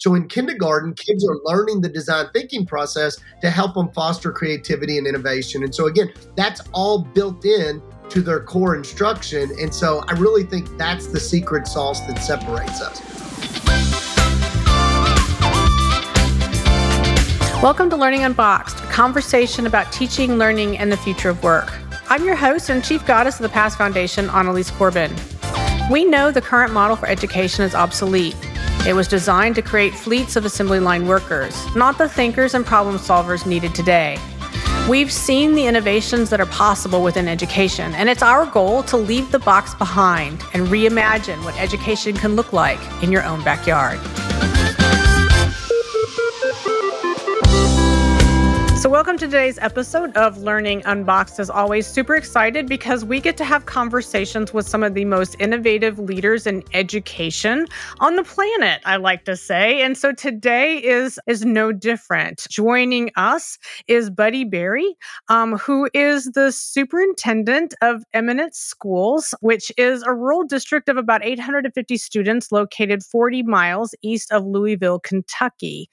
So in kindergarten, kids are learning the design thinking process to help them foster creativity and innovation. And so again, that's all built in to their core instruction. And so I really think that's the secret sauce that separates us. Welcome to Learning Unboxed, a conversation about teaching, learning, and the future of work. I'm your host and chief goddess of the Past Foundation, Annalise Corbin. We know the current model for education is obsolete. It was designed to create fleets of assembly line workers, not the thinkers and problem solvers needed today. We've seen the innovations that are possible within education, and it's our goal to leave the box behind and reimagine what education can look like in your own backyard. Welcome to today's episode of Learning Unboxed. As always, super excited because we get to have conversations with some of the most innovative leaders in education on the planet, I like to say. And so today is is no different. Joining us is Buddy Berry, um, who is the superintendent of Eminence Schools, which is a rural district of about 850 students located 40 miles east of Louisville, Kentucky.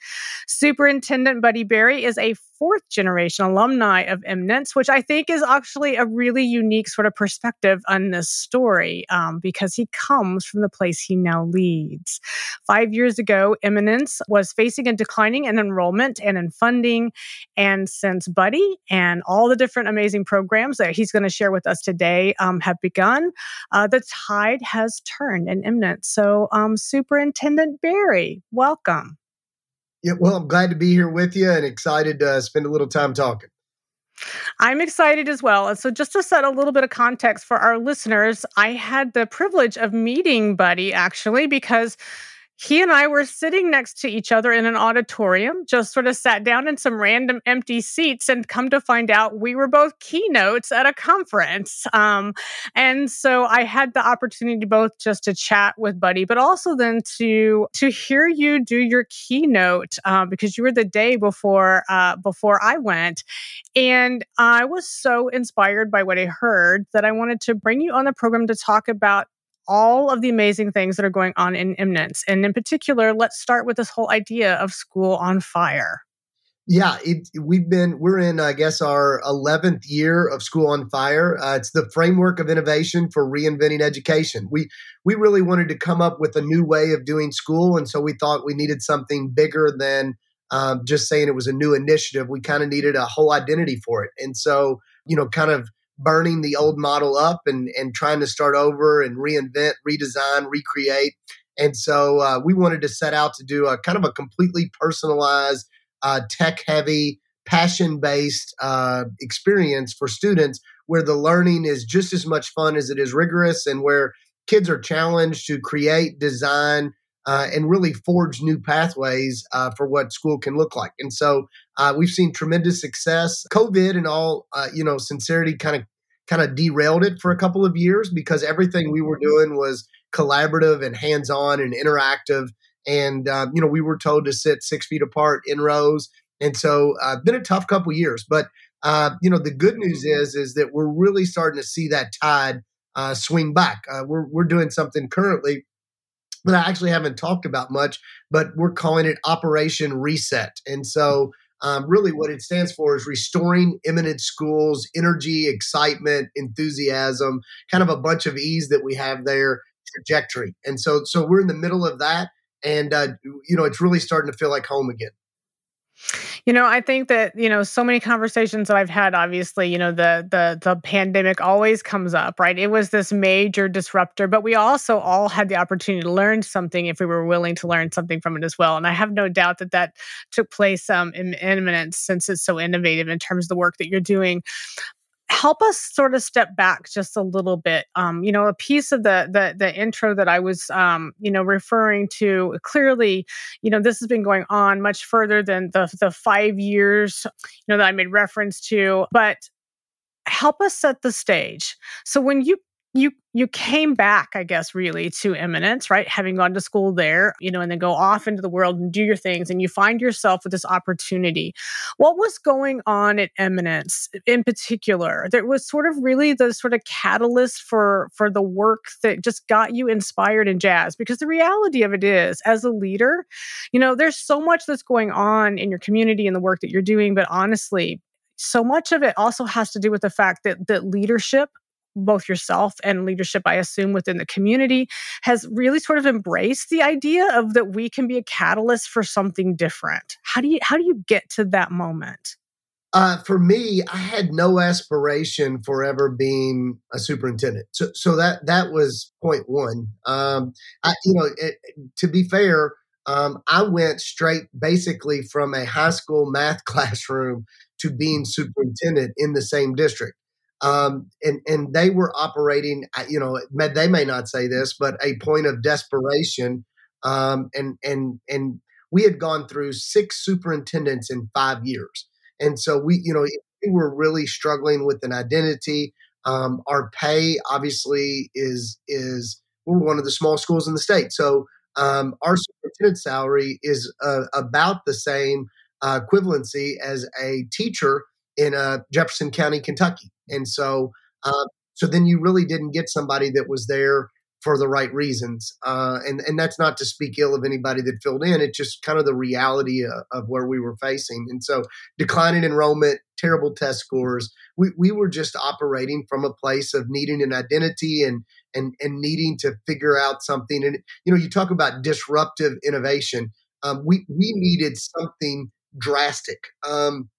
Superintendent Buddy Berry is a fourth generation alumni of Eminence, which I think is actually a really unique sort of perspective on this story um, because he comes from the place he now leads. Five years ago, Eminence was facing a declining in enrollment and in funding. And since Buddy and all the different amazing programs that he's going to share with us today um, have begun, uh, the tide has turned in Eminence. So, um, Superintendent Berry, welcome. Yeah, well, I'm glad to be here with you and excited to spend a little time talking. I'm excited as well. And so, just to set a little bit of context for our listeners, I had the privilege of meeting Buddy actually because he and I were sitting next to each other in an auditorium, just sort of sat down in some random empty seats, and come to find out we were both keynotes at a conference. Um, and so I had the opportunity both just to chat with Buddy, but also then to to hear you do your keynote uh, because you were the day before uh, before I went, and I was so inspired by what I heard that I wanted to bring you on the program to talk about all of the amazing things that are going on in Eminence. And in particular, let's start with this whole idea of school on fire. Yeah, it, we've been, we're in, I guess, our 11th year of School on Fire. Uh, it's the framework of innovation for reinventing education. We, we really wanted to come up with a new way of doing school. And so we thought we needed something bigger than um, just saying it was a new initiative. We kind of needed a whole identity for it. And so, you know, kind of burning the old model up and and trying to start over and reinvent, redesign, recreate. And so uh, we wanted to set out to do a kind of a completely personalized, uh, tech heavy, passion based uh, experience for students where the learning is just as much fun as it is rigorous and where kids are challenged to create, design, uh, and really forge new pathways uh, for what school can look like. And so uh, we've seen tremendous success. COVID, and all uh, you know, sincerity, kind of kind of derailed it for a couple of years because everything we were doing was collaborative and hands-on and interactive. And um, you know, we were told to sit six feet apart in rows, and so uh, been a tough couple years. But uh, you know, the good news is is that we're really starting to see that tide swing back. we're we're doing something currently that I actually haven't talked about much, but we're calling it Operation Reset. And so, um, really, what it stands for is restoring Eminence schools, energy, excitement, enthusiasm, kind of a bunch of ease that we have there, trajectory. And so, so we're in the middle of that, and uh, you know, it's really starting to feel like home again. You know, I think that, you know, so many conversations that I've had, obviously, you know, the the the pandemic always comes up, right? It was this major disruptor, but we also all had the opportunity to learn something if we were willing to learn something from it as well. And I have no doubt that that took place um, in Eminence since it's so innovative in terms of the work that you're doing help us sort of step back just a little bit um, you know a piece of the the, the intro that i was um, you know referring to clearly you know this has been going on much further than the the five years you know that i made reference to but help us set the stage. So when you you you came back, I guess, really to Eminence, right? Having gone to school there, you know, and then go off into the world and do your things, and you find yourself with this opportunity. What was going on at Eminence in particular that was sort of really the sort of catalyst for for the work that just got you inspired in jazz? Because the reality of it is, as a leader, you know, there's so much that's going on in your community and the work that you're doing, but honestly, so much of it also has to do with the fact that that leadership both yourself and leadership, I assume, within the community, has really sort of embraced the idea of that we can be a catalyst for something different. How do you how do you get to that moment? Uh, for me, I had no aspiration for ever being a superintendent. So, so that that was point one. Um, I, you know, it, to be fair, um, I went straight basically from a high school math classroom to being superintendent in the same district um, and and they were operating. You know, they may not say this, but a point of desperation. Um, and and and we had gone through six superintendents in five years, and so we, you know, we were really struggling with an identity. Um, our pay obviously is is we're one of the small schools in the state, so um, our superintendent salary is uh, about the same uh, equivalency as a teacher in uh, Jefferson County, Kentucky. And so, uh, so then you really didn't get somebody that was there for the right reasons. Uh, and and that's not to speak ill of anybody that filled in. It's just kind of the reality of, of where we were facing. And so, declining enrollment, terrible test scores. We we were just operating from a place of needing an identity and and and needing to figure out something. And you know, you talk about disruptive innovation. Um, we we needed something drastic. Um,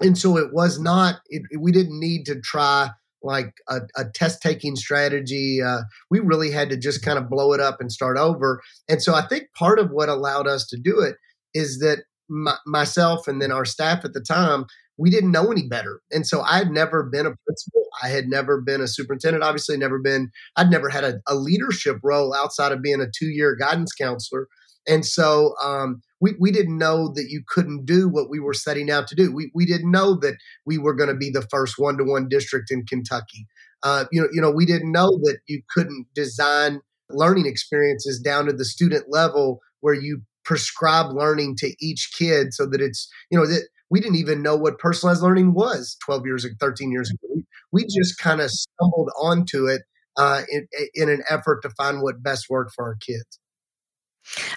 and so it was not it, we didn't need to try like a, a test taking strategy uh, we really had to just kind of blow it up and start over. And so i think part of what allowed us to do it is that my, myself and then our staff at the time we didn't know any better. And so i had never been a principal i had never been a superintendent obviously never been i'd never had a, a leadership role outside of being a two-year guidance counselor. And so um, we, we didn't know that you couldn't do what we were setting out to do. We, we didn't know that we were going to be the first one to one district in Kentucky. Uh, you know, you know, we didn't know that you couldn't design learning experiences down to the student level where you prescribe learning to each kid so that it's, you know, that we didn't even know what personalized learning was 12 years ago, 13 years ago. We, just kind of stumbled onto it uh, in, in an effort to find what best worked for our kids.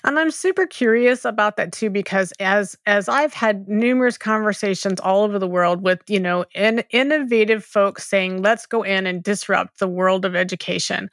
And I'm super curious about that too because as as I've had numerous conversations all over the world with, you know, in, innovative folks saying, "Let's go in and disrupt the world of education."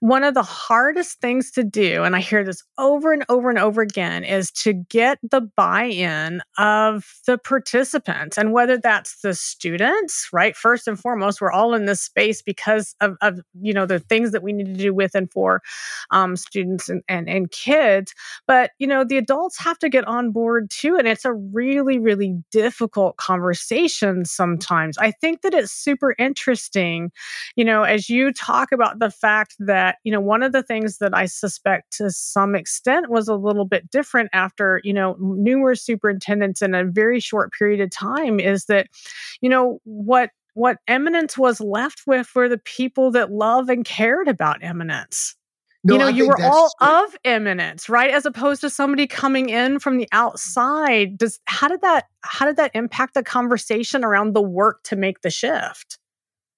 One of the hardest things to do, and I hear this over and over and over again, is to get the buy-in of the participants and whether that's the students, right? First and foremost, we're all in this space because of, of you know, the things that we need to do with and for um, students and, and, and kids kids but you know the adults have to get on board too and it's a really really difficult conversation sometimes. I think that it's super interesting you know as you talk about the fact that you know one of the things that i suspect to some extent was a little bit different after you know numerous superintendents in a very short period of time is that you know what what eminence was left with were the people that love and cared about eminence no, you know, I you were all true. of eminence, right? As opposed to somebody coming in from the mm. outside. Does how did that how did that impact the conversation around the work to make the shift?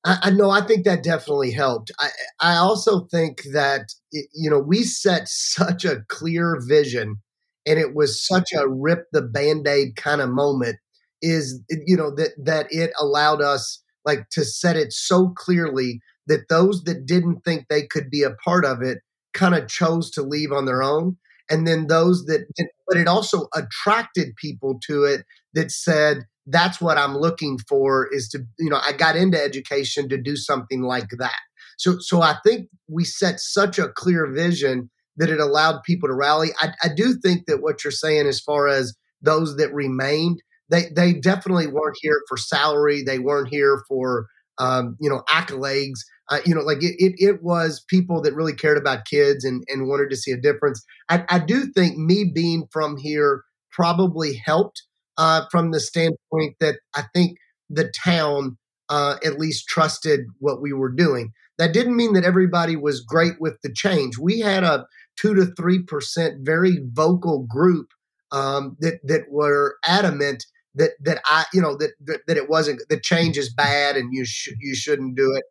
I, I know. I think that definitely helped. I, I also think that you know we set such a clear vision, and it was such a rip the band aid kind of moment. Is you know that that it allowed us like to set it so clearly that those that didn't think they could be a part of it kind of chose to leave on their own. And then those that, but it also attracted people to it that said, that's what I'm looking for is to, you know, I got into education to do something like that. So, so I think we set such a clear vision that it allowed people to rally. I, I do think that what you're saying, as far as those that remained, they they definitely weren't here for salary. They weren't here for um, you know accolades uh, you know, like it, it, it, was people that really cared about kids and, and wanted to see a difference. I, I do think me being from here probably helped uh, from the standpoint that I think the town uh, at least trusted what we were doing. that didn't mean that everybody was great with the change. We had a two to three percent very vocal group um, that that were adamant that that I you know that that, that it wasn't the change is bad and you should you shouldn't do it.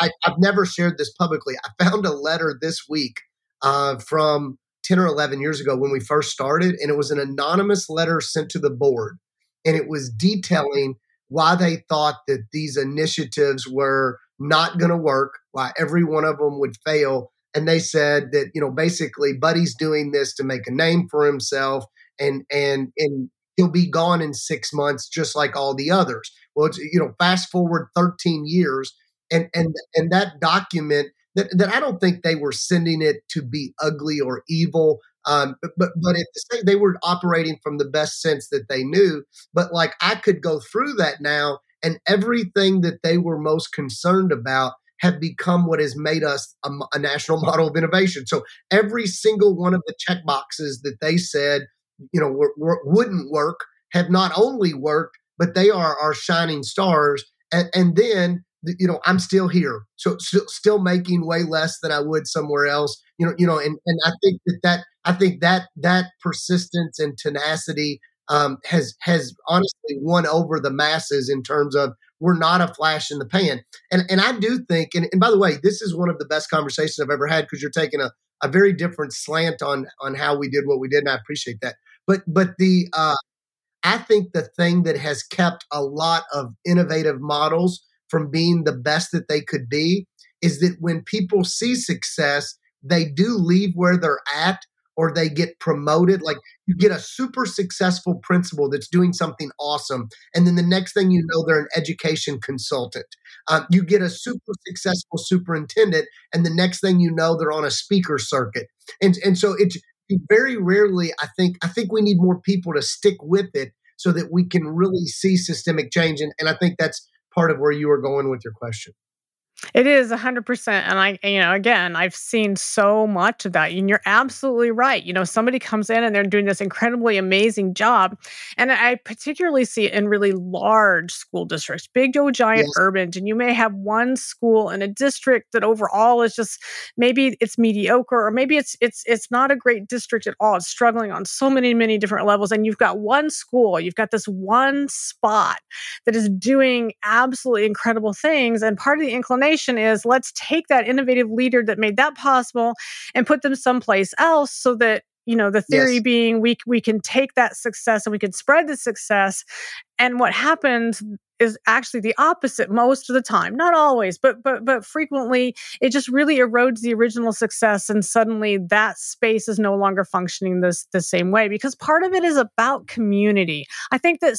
I, have never shared this publicly. I found a letter this week uh, from 10 or 11 years ago when we first started, and it was an anonymous letter sent to the board. And it was detailing why they thought that these initiatives were not going to work, why every one of them would fail. And they said that, you know, basically Buddy's doing this to make a name for himself and and and he'll be gone in six months just like all the others. Well, you know, fast forward 13 years and and and that document that, that I don't think they were sending it to be ugly or evil. Um, but but, at the same, they were operating from the best sense that they knew. But like I could go through that now, and everything that they were most concerned about have become what has made us a, a national model of innovation. So every single one of the check boxes that they said, you know, were, were, wouldn't work have not only worked, but they are our shining stars. And, and then you know i'm still here. So st- still making way less than i would somewhere else you know you know and, and i think that that i think that that persistence and tenacity um, has has honestly won over the masses in terms of we're not a flash in the pan. And and i do think and, and by the way this is one of the best conversations i've ever had because you're taking a, a very different slant on on how we did what we did and i appreciate that. But but the uh i think the thing that has kept a lot of innovative models from being the best that they could be is that when people see success, they do leave where they're at or they get promoted. Like you get a super successful principal that's doing something awesome. And then the next thing you know, they're an education consultant. Um, you get a super successful superintendent. And the next thing you know, they're on a speaker circuit. And, and so it's very rarely, I think, I think we need more people to stick with it so that we can really see systemic change. And, and I think that's part of where you were going with your question. It is 100%. And I, you know, again, I've seen so much of that. And you're absolutely right. You know, somebody comes in and they're doing this incredibly amazing job. And I particularly see it in really large school districts, big old giant yes. urbans. And you may have one school in a district that overall is just maybe it's mediocre, or maybe it's it's it's not a great district at all. It's struggling on so many, many different levels. And you've got one school, you've got this one spot that is doing absolutely incredible things. And part of the inclination is let's take that innovative leader that made that possible and put them someplace else so that you know the theory yes. being we we can take that success and we can spread the success and what happens is actually the opposite most of the time not always but but but frequently it just really erodes the original success and suddenly that space is no longer functioning this the same way because part of it is about community i think that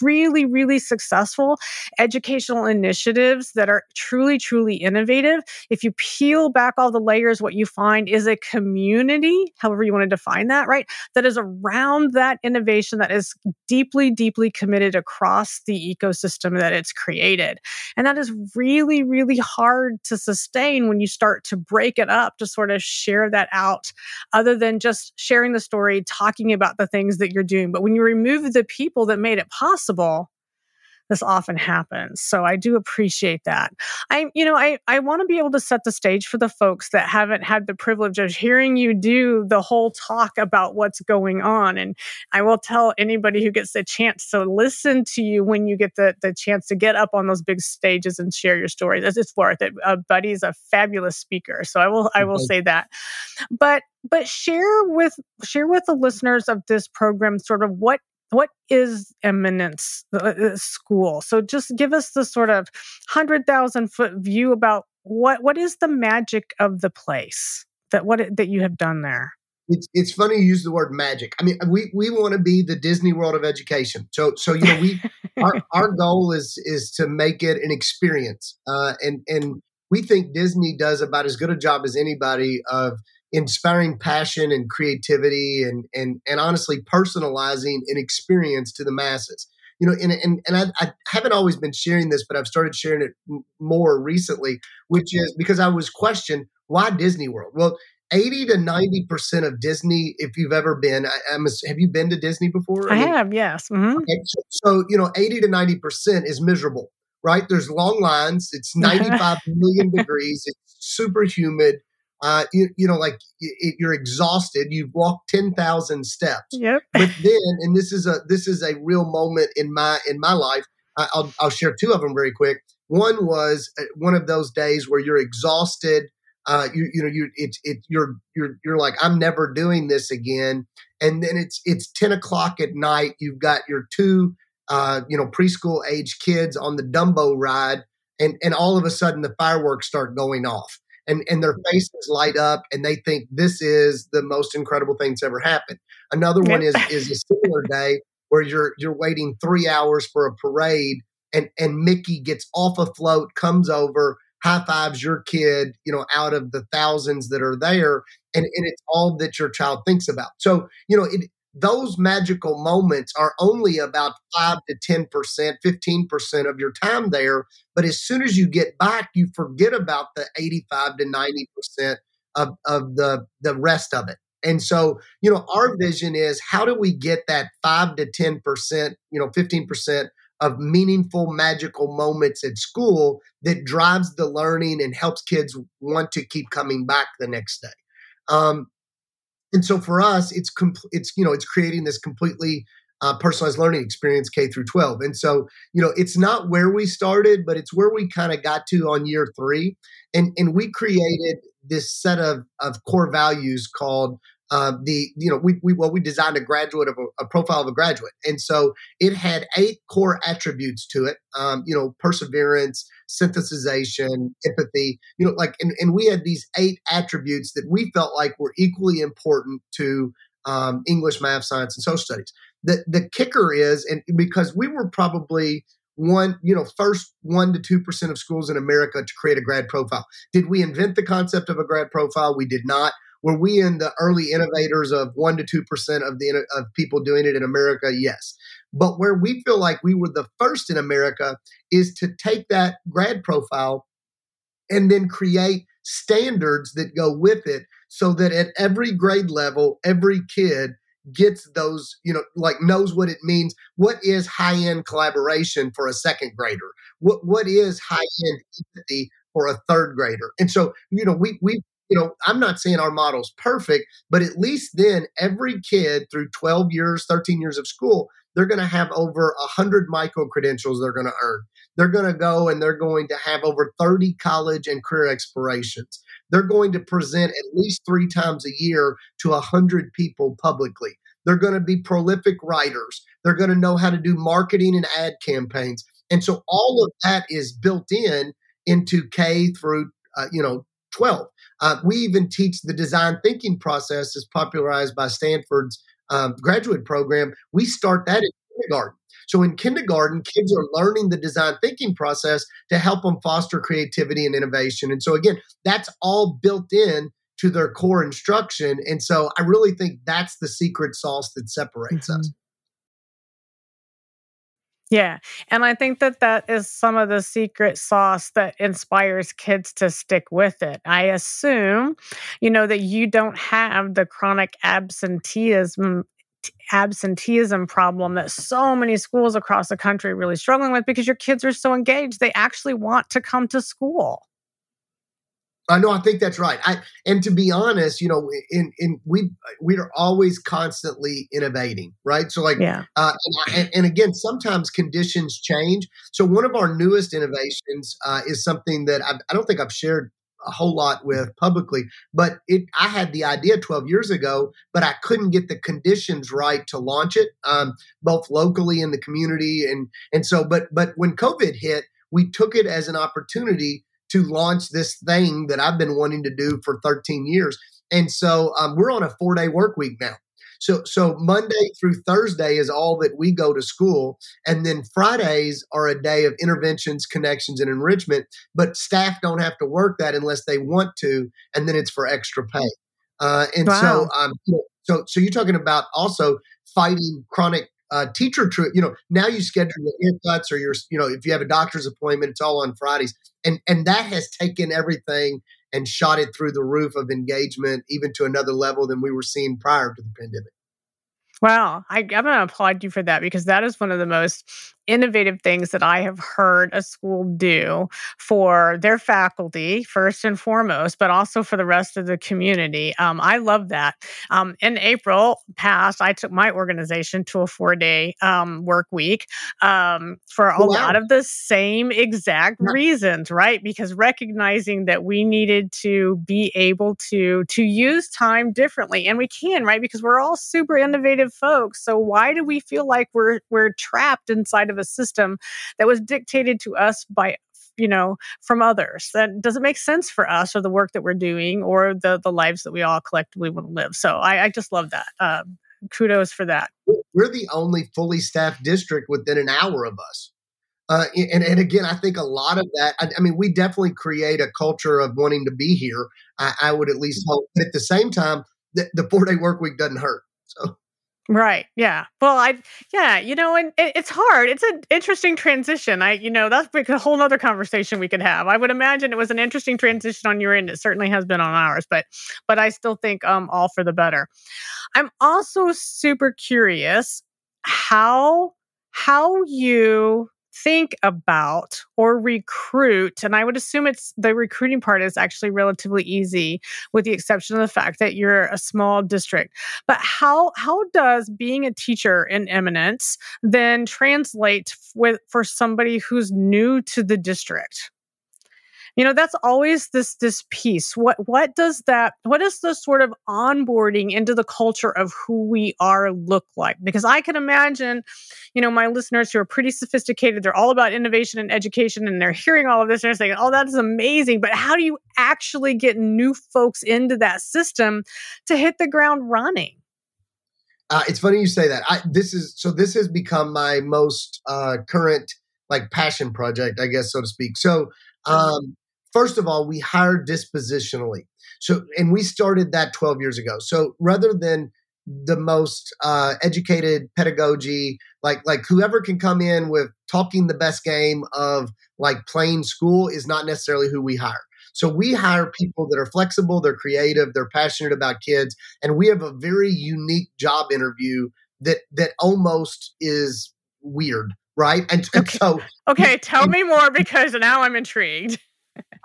really, really successful educational initiatives that are truly, truly innovative. If you peel back all the layers, what you find is a community, however you want to define that, right? That is around that innovation that is deeply, deeply committed across the ecosystem that it's created. And that is really, really hard to sustain when you start to break it up to sort of share that out, other than just sharing the story, talking about the things that you're doing. But when you remove the people that made it possible this often happens. So I do appreciate that. I, you know, I, I want to be able to set the stage for the folks that haven't had the privilege of hearing you do the whole talk about what's going on. And I will tell anybody who gets the chance to listen to you when you get the, the chance to get up on those big stages and share your stories. It's, it's worth it. Uh, Buddy's a fabulous speaker. So I will, I will say that. But but share with share with the listeners of this program sort of what what is eminence uh, uh, school? So just give us the sort of 100000 foot view about what what is the magic of the place that what that you have done there? It's, it's funny you use the word magic. I mean we, we want to be the disney world of education. So so you know we our, our goal is is to make it an experience uh, and and we think disney does about as good a job as anybody of inspiring passion and creativity and and and honestly personalizing an experience to the masses you know and and, and I, I haven't always been sharing this but i've started sharing it more recently which is because i was questioned why disney world well 80 to 90 percent of disney if you've ever been I, am have you been to disney before i, I mean, have yes mm-hmm. okay, so, so you know 80 to 90 percent is miserable right? There's long lines. It's 95 million degrees. It's super humid. Uh, you, you know, like it, you're exhausted. You've walked 10,000 steps. Yep. But then, and this is a, this is a real moment in my, in my life. I'll, I'll share two of them very quick. One was uh, one of those days where you're exhausted. Uh, you, you know, you, it's, it, you're, you're, you're like, I'm never doing this again. And then it's, it's 10 o'clock at night. You've got your two uh, you know, preschool age kids on the Dumbo ride, and and all of a sudden the fireworks start going off, and and their mm-hmm. faces light up, and they think this is the most incredible thing that's ever happened. Another one is is a similar day where you're you're waiting three hours for a parade, and and Mickey gets off a float, comes over, high fives your kid, you know, out of the thousands that are there, and and it's all that your child thinks about. So you know, it those magical moments are only about 5 to 10%, 15% of your time there. But as soon as you get back, you forget about the 85 to 90% of, of the, the rest of it. And so, you know, our vision is how do we get that 5 to 10%, you know, 15% of meaningful, magical moments at school that drives the learning and helps kids want to keep coming back the next day. Um, and so for us, it's compl- it's you know it's creating this completely uh, personalized learning experience K through 12. And so you know it's not where we started, but it's where we kind of got to on year three, and and we created this set of of core values called uh, the you know we, we well we designed a graduate of a, a, profile of a graduate and so it had eight core attributes to it um, you know perseverance synthesization empathy you know like and, and we had these eight attributes that we felt like were equally important to um, english math science and social studies the the kicker is and because we were probably one, you know, first one to two percent of schools in America to create a grad profile. Did we invent the concept of a grad profile? We did not. Were we in the early innovators of one to two percent of the of people doing it in America? Yes. But where we feel like we were the first in America is to take that grad profile and then create standards that go with it so that at every grade level, every kid gets those, you know, like knows what it means. What is high end collaboration for a second grader? What what is high end empathy for a third grader? And so, you know, we we you know, I'm not saying our model's perfect, but at least then every kid through 12 years, 13 years of school, they're going to have over 100 micro credentials they're going to earn. They're going to go and they're going to have over 30 college and career explorations. They're going to present at least three times a year to 100 people publicly. They're going to be prolific writers. They're going to know how to do marketing and ad campaigns. And so all of that is built in into K through, uh, you know, 12. Uh, we even teach the design thinking process as popularized by Stanford's um, graduate program. We start that in kindergarten. So in kindergarten, kids are learning the design thinking process to help them foster creativity and innovation. And so again, that's all built in to their core instruction. And so I really think that's the secret sauce that separates mm-hmm. us. Yeah. And I think that that is some of the secret sauce that inspires kids to stick with it. I assume, you know, that you don't have the chronic absenteeism absenteeism problem that so many schools across the country are really struggling with because your kids are so engaged they actually want to come to school. I know. I think that's right. I and to be honest, you know, in in we we are always constantly innovating, right? So like, yeah. Uh, and, and, again, sometimes conditions change. So one of our newest innovations uh, is something that I've, I do not think I've shared a whole lot with publicly, but it I had the idea 12 years ago, but I couldn't get the conditions right to launch it, um, both locally in the community and and so. But but when COVID hit, we took it as an opportunity to launch this thing that I've been wanting to do for 13 years. And so um, we're on a four day work week now. So, so Monday through Thursday is all that we go to school, and then Fridays are a day of interventions, connections, and enrichment. But staff don't have to work that unless they want to, and then it's for extra pay. Uh, and wow. so, um, so, so you're talking about also fighting chronic uh, teacher trip, you know, now you schedule your haircuts or your, you know, if you have a doctor's appointment, it's all on Fridays, and and that has taken everything and shot it through the roof of engagement, even to another level than we were seeing prior to the pandemic. Wow, I, I'm going to applaud you for that because that is one of the most innovative things that I have heard a school do for their faculty, first and foremost, but also for the rest of the community. Um, I love that. Um, in April past, I took my organization to a four day um, work week um, for a wow. lot of the same exact reasons, right? Because recognizing that we needed to be able to to use time differently, and we can, right? Because we're all super innovative folks. So why do we feel like we're we're trapped inside of a system that was dictated to us by you know from others that doesn't make sense for us or the work that we're doing or the the lives that we all collectively want to live so i, I just love that um, kudos for that we're the only fully staffed district within an hour of us uh, and, and again, I think a lot of that, I, I, mean, we definitely create a culture of wanting to be here. I, I would at least hope. But at the same time, the, the four day work week doesn't hurt. So Right. Yeah. Well, I, yeah, you know, and it, it's hard. It's an interesting transition. I, you know, that's a whole other conversation we could have. I would imagine it was an interesting transition on your end. It certainly has been on ours, but, but I still think, um, all for the better. I'm also super curious how, how you think about or recruit and i would assume it's the recruiting part is actually relatively easy with the exception of the fact that you're a small district. But how how does being a teacher in eminence then translate with for somebody who's new to the district you know that's always this this piece. What what does that what does the sort of onboarding into the culture of who we are look like? Because i can imagine you know my listeners who are pretty sophisticated they're all about innovation and education and they're hearing all of this and they're saying oh that's amazing. But how do you actually get new folks into that system to hit the ground running? Uh, it's funny you say that. I, this is so this has become my most uh, current like passion project i guess so to speak. So um, first of all, we hire dispositionally. So, and we started that 12 years ago. So rather than the most uh, educated pedagogy, like like whoever can come in with talking the best game of like plain school is not necessarily who we hire. So we hire people that are flexible, they're creative, they're passionate about kids, and we have a very unique job interview that that almost is weird, right? And, and okay. so okay, tell me more because now I'm intrigued.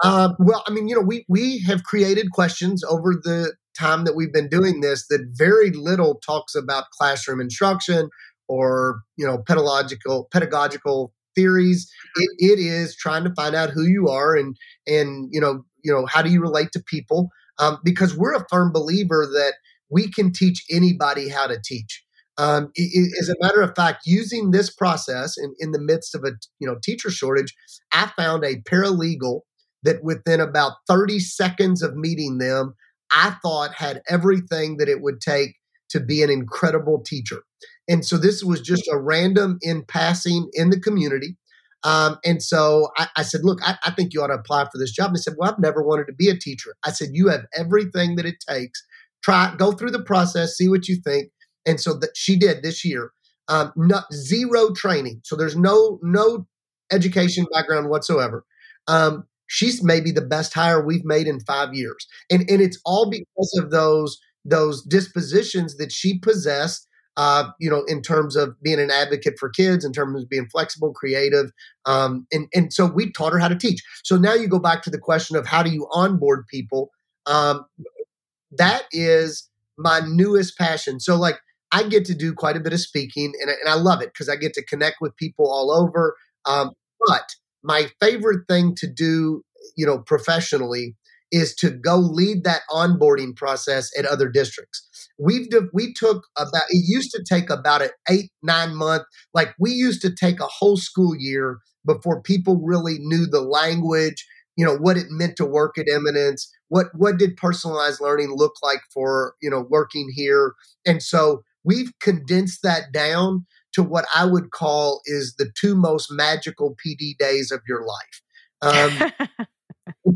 Uh, well, I mean, you know, we we have created questions over the time that we've been doing this that very little talks about classroom instruction or you know pedagogical pedagogical theories. It, it is trying to find out who you are and and you know you know how do you relate to people um, because we're a firm believer that we can teach anybody how to teach. Um, as a matter of fact, using this process in, in the midst of a you know teacher shortage, I found a paralegal that within about 30 seconds of meeting them, I thought had everything that it would take to be an incredible teacher. And so this was just a random in passing in the community. Um, and so I, I said, look, I, I, think you ought to apply for this job. And they said, well, I've never wanted to be a teacher. I said, you have everything that it takes. Try, go through the process, see what you think. And so that she did this year. Um, not, zero training. So there's no, no education background whatsoever. Um, she's maybe the best hire we've made in five years. And, and it's all because of those, those dispositions that she possessed uh, you know, in terms of being an advocate for kids, in terms of being flexible, creative, um, and and so we taught her how to teach. So now you go back to the question of how do you onboard people? Um, that is my newest passion. So like I get to do quite a bit of speaking, and, and I love it because I get to connect with people all over. Um, but my favorite thing to do, you know, professionally is to go lead that onboarding process at other districts. We've we took about it used to take about an eight nine month like we used to take a whole school year before people really knew the language, you know, what it meant to work at Eminence, what what did personalized learning look like for you know working here, and so we've condensed that down to what I would call is the two most magical PD days of your life. Um,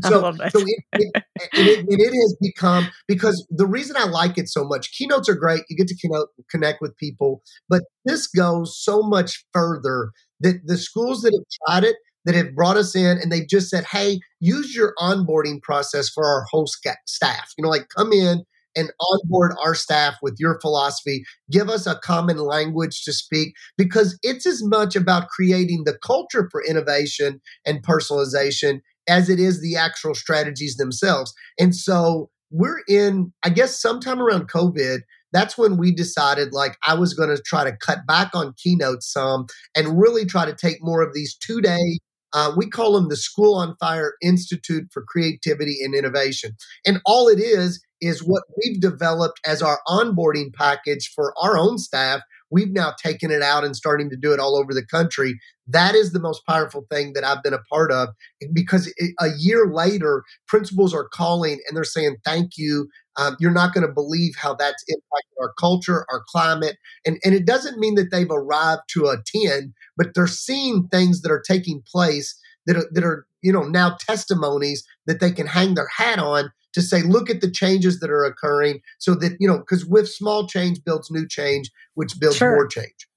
so, it. so it, it, it, it has become because the reason I like it so much, keynotes are great. You get to keynote, connect with people, but this goes so much further that the schools that have tried it, that have brought us in, and they've just said, "Hey, use your onboarding process for our whole staff." You know, like come in and onboard our staff with your philosophy. Give us a common language to speak because it's as much about creating the culture for innovation and personalization as it is the actual strategies themselves. And so we're in, I guess, sometime around COVID, that's when we decided like I was going to try to cut back on keynotes some and really try to take more of these two day. Uh, we call them the School on Fire Institute for Creativity and Innovation. And all it is, is what we've developed as our onboarding package for our own staff. We've now taken it out and starting to do it all over the country. That is the most powerful thing that I've been a part of because a year later, principals are calling and they're saying, Thank you. Um, you're not going to believe how that's impacted our culture, our climate. And, and it doesn't mean that they've arrived to a 10, but they're seeing things that are taking place that are, that are you know now testimonies that they can hang their hat on to say look at the changes that are occurring so that you know because with small change builds new change which builds sure. more change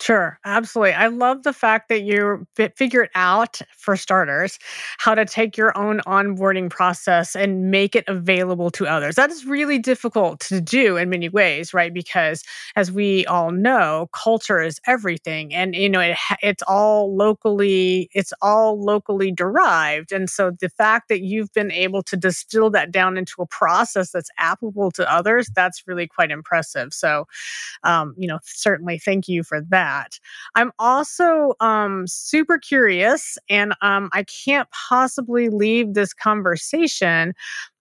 Sure, absolutely. I love the fact that you figured out, for starters, how to take your own onboarding process and make it available to others. That is really difficult to do in many ways, right? Because as we all know, culture is everything, and you know it, it's all locally it's all locally derived. And so the fact that you've been able to distill that down into a process that's applicable to others, that's really quite impressive. So, um, you know, certainly thank you for that that. I'm also um, super curious, and um, I can't possibly leave this conversation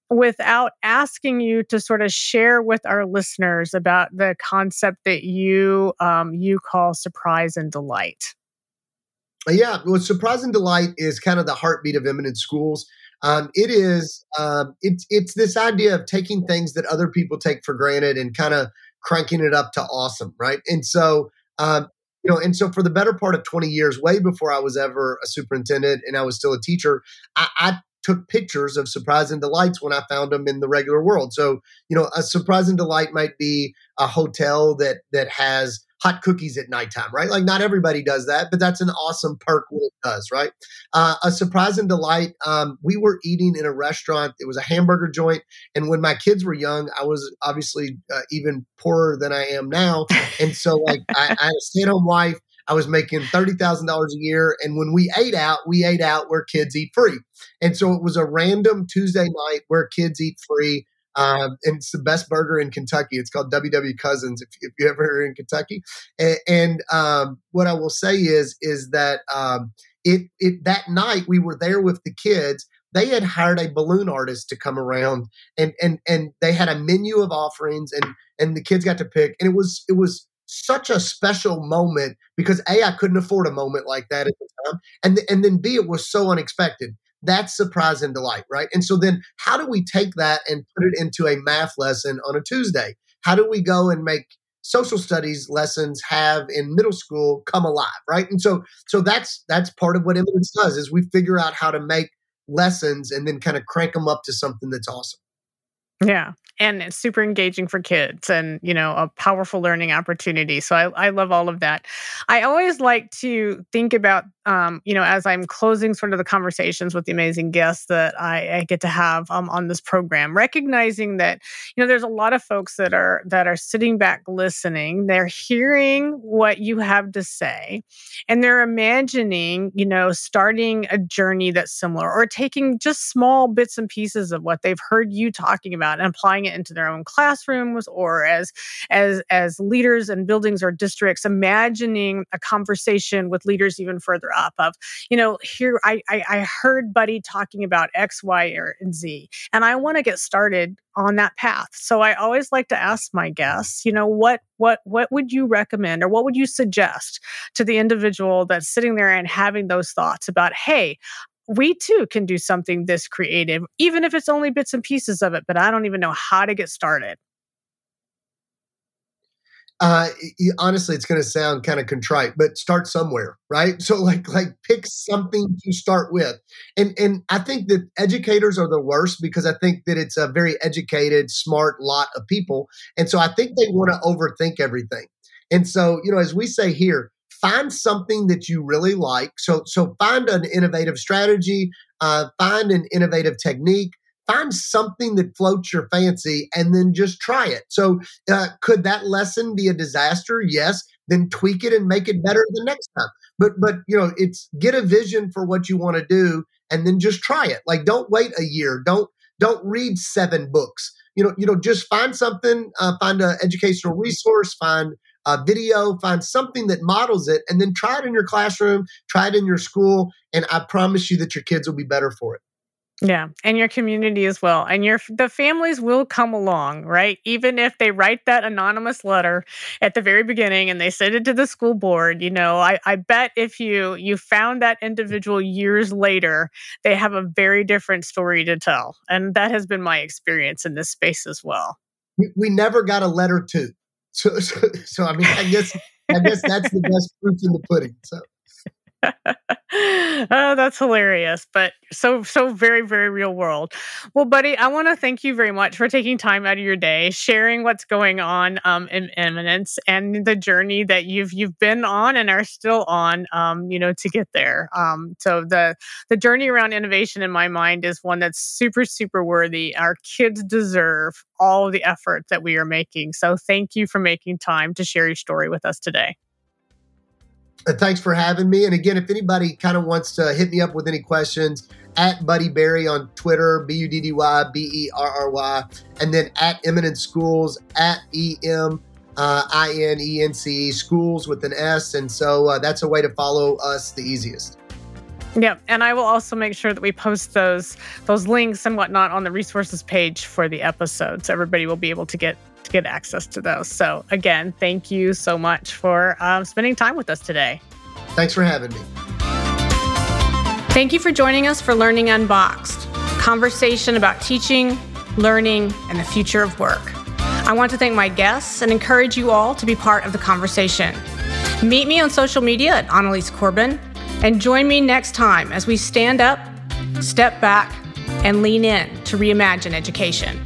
without asking you to sort of share with our listeners about the concept that you um, you call surprise and delight. Uh, yeah, well, surprise and delight is kind of the heartbeat of Eminence Schools. Um, it is um, it's it's this idea of taking things that other people take for granted and kind of cranking it up to awesome, right? And so um, you know, and so for the better part of 20 years, way before I was ever a superintendent and I was still a teacher, I, I took pictures of surprise and delights when I found them in the regular world. So, you know, a surprise and delight might be a hotel that that has hot cookies at nighttime, right? Like not everybody does that, but that's an awesome perk when it does, right? Uh, a surprise and delight. Um, we were eating in a restaurant. It was a hamburger joint, and when my kids were young, I was obviously uh, even poorer than I am now, and so like I, I had a stay-at-home wife. I was making thirty thousand dollars a year, and when we ate out, we ate out where kids eat free, and so it was a random Tuesday night where kids eat free. Um, and it's the best burger in Kentucky. It's called WW Cousins. If, if you ever are in Kentucky, and, and um, what I will say is is that um, it it that night we were there with the kids. They had hired a balloon artist to come around, and and and they had a menu of offerings, and and the kids got to pick, and it was it was such a special moment because a I couldn't afford a moment like that at the time, and and then b it was so unexpected that's surprise and delight, right? And so then how do we take that and put it into a math lesson on a Tuesday? How do we go and make social studies lessons have in middle school come alive, right? And so so that's that's part of what Eminence does is we figure out how to make lessons and then kind of crank them up to something that's awesome. Yeah. And it's super engaging for kids and, you know, a powerful learning opportunity. So I, I love all of that. I always like to think about, um, you know, as I'm closing sort of the conversations with the amazing guests that I, I get to have um, on this program, recognizing that, you know, there's a lot of folks that are that are sitting back listening. They're hearing what you have to say and they're imagining, you know, starting a journey that's similar or taking just small bits and pieces of what they've heard you talking about about and applying it into their own classrooms or as as as leaders and buildings or districts imagining a conversation with leaders even further up of you know here i i, I heard buddy talking about x y or z and i want to get started on that path. So i always like to ask my guests you know what what what would you recommend or what would you suggest to the individual that's sitting there and having those thoughts about hey we too can do something this creative, even if it's only bits and pieces of it, but I don't even know how to get started. Uh, honestly, it's going to sound kind of contrite, but start somewhere, right? So, like, like pick something to start with, and and I think that educators are the worst because I think that it's a very educated, smart lot of people, and so I think they want to overthink everything. And so, you know, as we say here, find something that you really like. So, so find an innovative strategy, uh, find an innovative technique, find something that floats your fancy and then just try it. So, uh, could that lesson be a disaster? Yes. Then tweak it and make it better the next time. But, but you know, it's get a vision for what you want to do and then just try it. Like, don't wait a year. Don't don't read seven books. You know, you know, just find something. Uh, find an educational resource. Find a video, find something that models it, and then try it in your classroom, try it in your school, and I promise you that your kids will be better for it. Yeah, and your community as well. And your the families will come along, right? Even if they write that anonymous letter at the very beginning and they send it to the school board, you know, I, I bet if you you found that individual years later, they have a very different story to tell. And that has been my experience in this space as well. We, we never got a letter to. So, so, so I mean, I guess I guess that's the best proof in the pudding. So. oh, that's hilarious, but so so very very real world. Well, buddy, I want to thank you very much for taking time out of your day, sharing what's going on um, in Eminence and the journey that you've you've been on and are still on, um, you know, to get there. Um, so the the journey around innovation in my mind is one that's super super worthy. Our kids deserve all the effort that we are making. So thank you for making time to share your story with us today. Uh, thanks for having me. And again, if anybody kind of wants to hit me up with any questions, at Buddy Berry on Twitter, B U D D Y B E R R Y, and then at Eminence Schools, at E M uh, I N E N C E, schools with an S. And so uh, that's a way to follow us the easiest. Yep, and I will also make sure that we post those those links and whatnot on the resources page for the episode, so everybody will be able to get to get access to those. So, again, thank you so much for um, spending time with us today. Thanks for having me. Thank you for joining us for Learning Unboxed, conversation about teaching, learning, and the future of work. I want to thank my guests and encourage you all to be part of the conversation. Meet me on social media at Annalies Corbin and join me next time as we stand up, step back, and lean in to reimagine education.